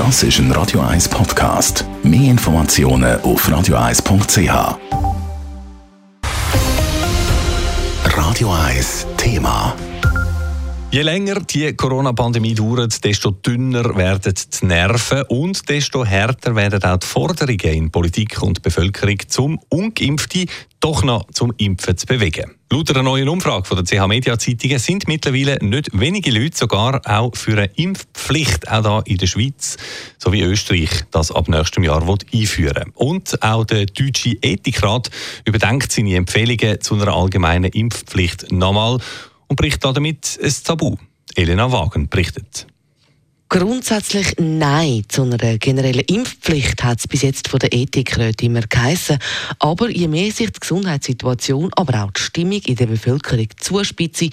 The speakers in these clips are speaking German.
Das ist ein Radio 1 Podcast. Mehr Informationen auf radio1.ch. Radio 1 Thema. Je länger die Corona-Pandemie dauert, desto dünner werden die Nerven und desto härter werden auch die Forderungen in Politik und Bevölkerung, zum Ungeimpfte doch noch zum Impfen zu bewegen. Laut einer neuen Umfrage von der CH Media Zeitungen sind mittlerweile nicht wenige Leute sogar auch für eine Impfpflicht auch da in der Schweiz sowie Österreich das ab nächstem Jahr einführen Und auch der deutsche Ethikrat überdenkt seine Empfehlungen zu einer allgemeinen Impfpflicht nochmal und bricht damit ein Tabu. Elena Wagen berichtet. Grundsätzlich Nein zu einer generellen Impfpflicht hat es bis jetzt von der Ethikräte immer geheissen. Aber je mehr sich die Gesundheitssituation, aber auch die Stimmung in der Bevölkerung zuspitze,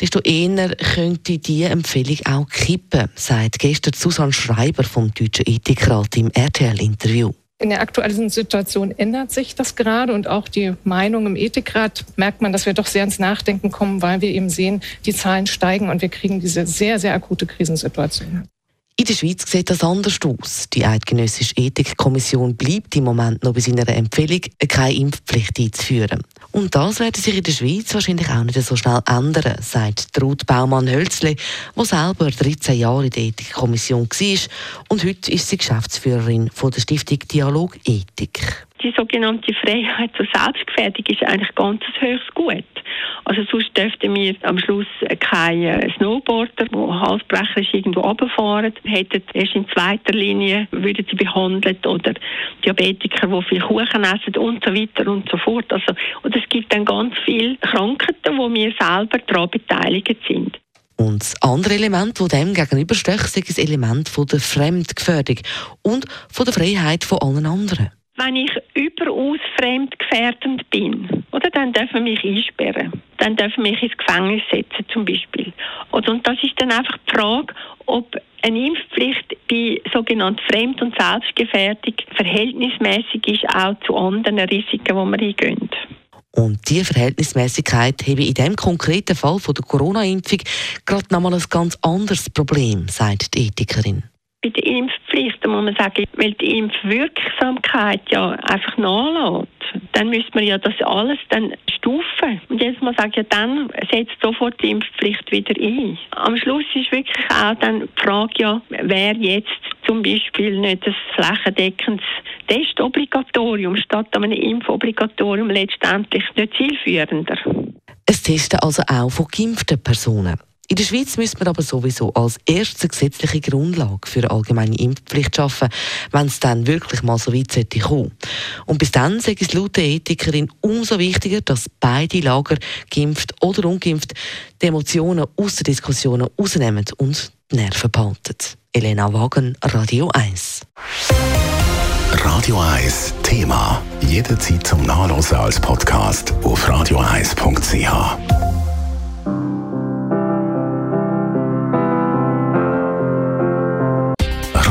desto eher könnte diese Empfehlung auch kippen, sagt gestern Susanne Schreiber vom Deutschen Ethikrat im RTL-Interview. In der aktuellen Situation ändert sich das gerade und auch die Meinung im Ethikrat merkt man, dass wir doch sehr ins Nachdenken kommen, weil wir eben sehen, die Zahlen steigen und wir kriegen diese sehr, sehr akute Krisensituation. In der Schweiz sieht das anders aus. Die Eidgenössische Ethikkommission bleibt im Moment noch bei seiner Empfehlung, keine Impfpflicht einzuführen. Und das wird sich in der Schweiz wahrscheinlich auch nicht so schnell ändern, sagt Ruth Baumann-Hölzle, die selber 13 Jahre in der Ethikkommission war und heute ist sie Geschäftsführerin von der Stiftung Dialog Ethik die sogenannte Freiheit zur Selbstgefährdung ist eigentlich ganz ein höchstes Gut. Also sonst dürften wir am Schluss keine Snowboarder, die halsbrecherisch irgendwo runterfahren, hätten erst in zweiter Linie würden sie behandelt oder Diabetiker, die viel Kuchen essen und so weiter und so fort. Also, und es gibt dann ganz viele Krankheiten, wo wir selber daran beteiligt sind. Und das andere Element, das dem gegenübersteht, ist das Element von der Fremdgefährdung und von der Freiheit von allen anderen. Wenn ich überaus fremdgefährdend bin, oder, dann dürfen mich einsperren. Dann dürfen mich ins Gefängnis setzen, zum Beispiel. Oder, und das ist dann einfach die Frage, ob eine Impfpflicht bei sogenannter Fremd- und Selbstgefährdung verhältnismäßig ist auch zu anderen Risiken, die wir eingehen. Und diese Verhältnismäßigkeit habe in dem konkreten Fall von der Corona-Impfung gerade nochmal ein ganz anderes Problem, sagt die Ethikerin bei der Impfpflicht muss man sagen, weil die Impfwirksamkeit ja einfach nachlässt, dann müsste man ja das alles dann stufen. Und jetzt mal sagen, ja, dann setzt sofort die Impfpflicht wieder ein. Am Schluss ist wirklich auch dann die Frage, ja, wer jetzt zum Beispiel nicht das flächendeckendes Testobligatorium statt einem Impfobligatorium letztendlich nicht zielführender. Es testen also auch von geimpften Personen. In der Schweiz müssen wir aber sowieso als erste gesetzliche Grundlage für eine allgemeine Impfpflicht schaffen, wenn es dann wirklich mal so weit sollte kommen. Und bis dann sage es laut der Ethikerin umso wichtiger, dass beide Lager, geimpft oder ungeimpft, die Emotionen aus der Diskussion rausnehmen und die Nerven behalten. Elena Wagen, Radio 1. Radio 1 Thema. Jederzeit zum Nachlesen als Podcast auf radio1.ch.